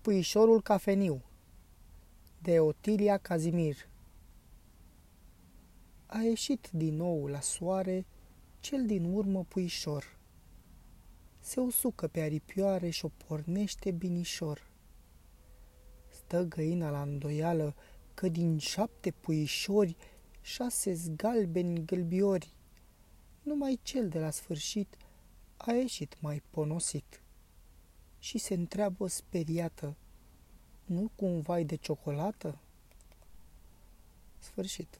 Puișorul cafeniu de Otilia Cazimir A ieșit din nou la soare cel din urmă puișor. Se usucă pe aripioare și o pornește binișor. Stă găina la îndoială că din șapte puișori șase galbeni gâlbiori. Numai cel de la sfârșit a ieșit mai ponosit și se întreabă speriată, nu cumva de ciocolată? Sfârșit.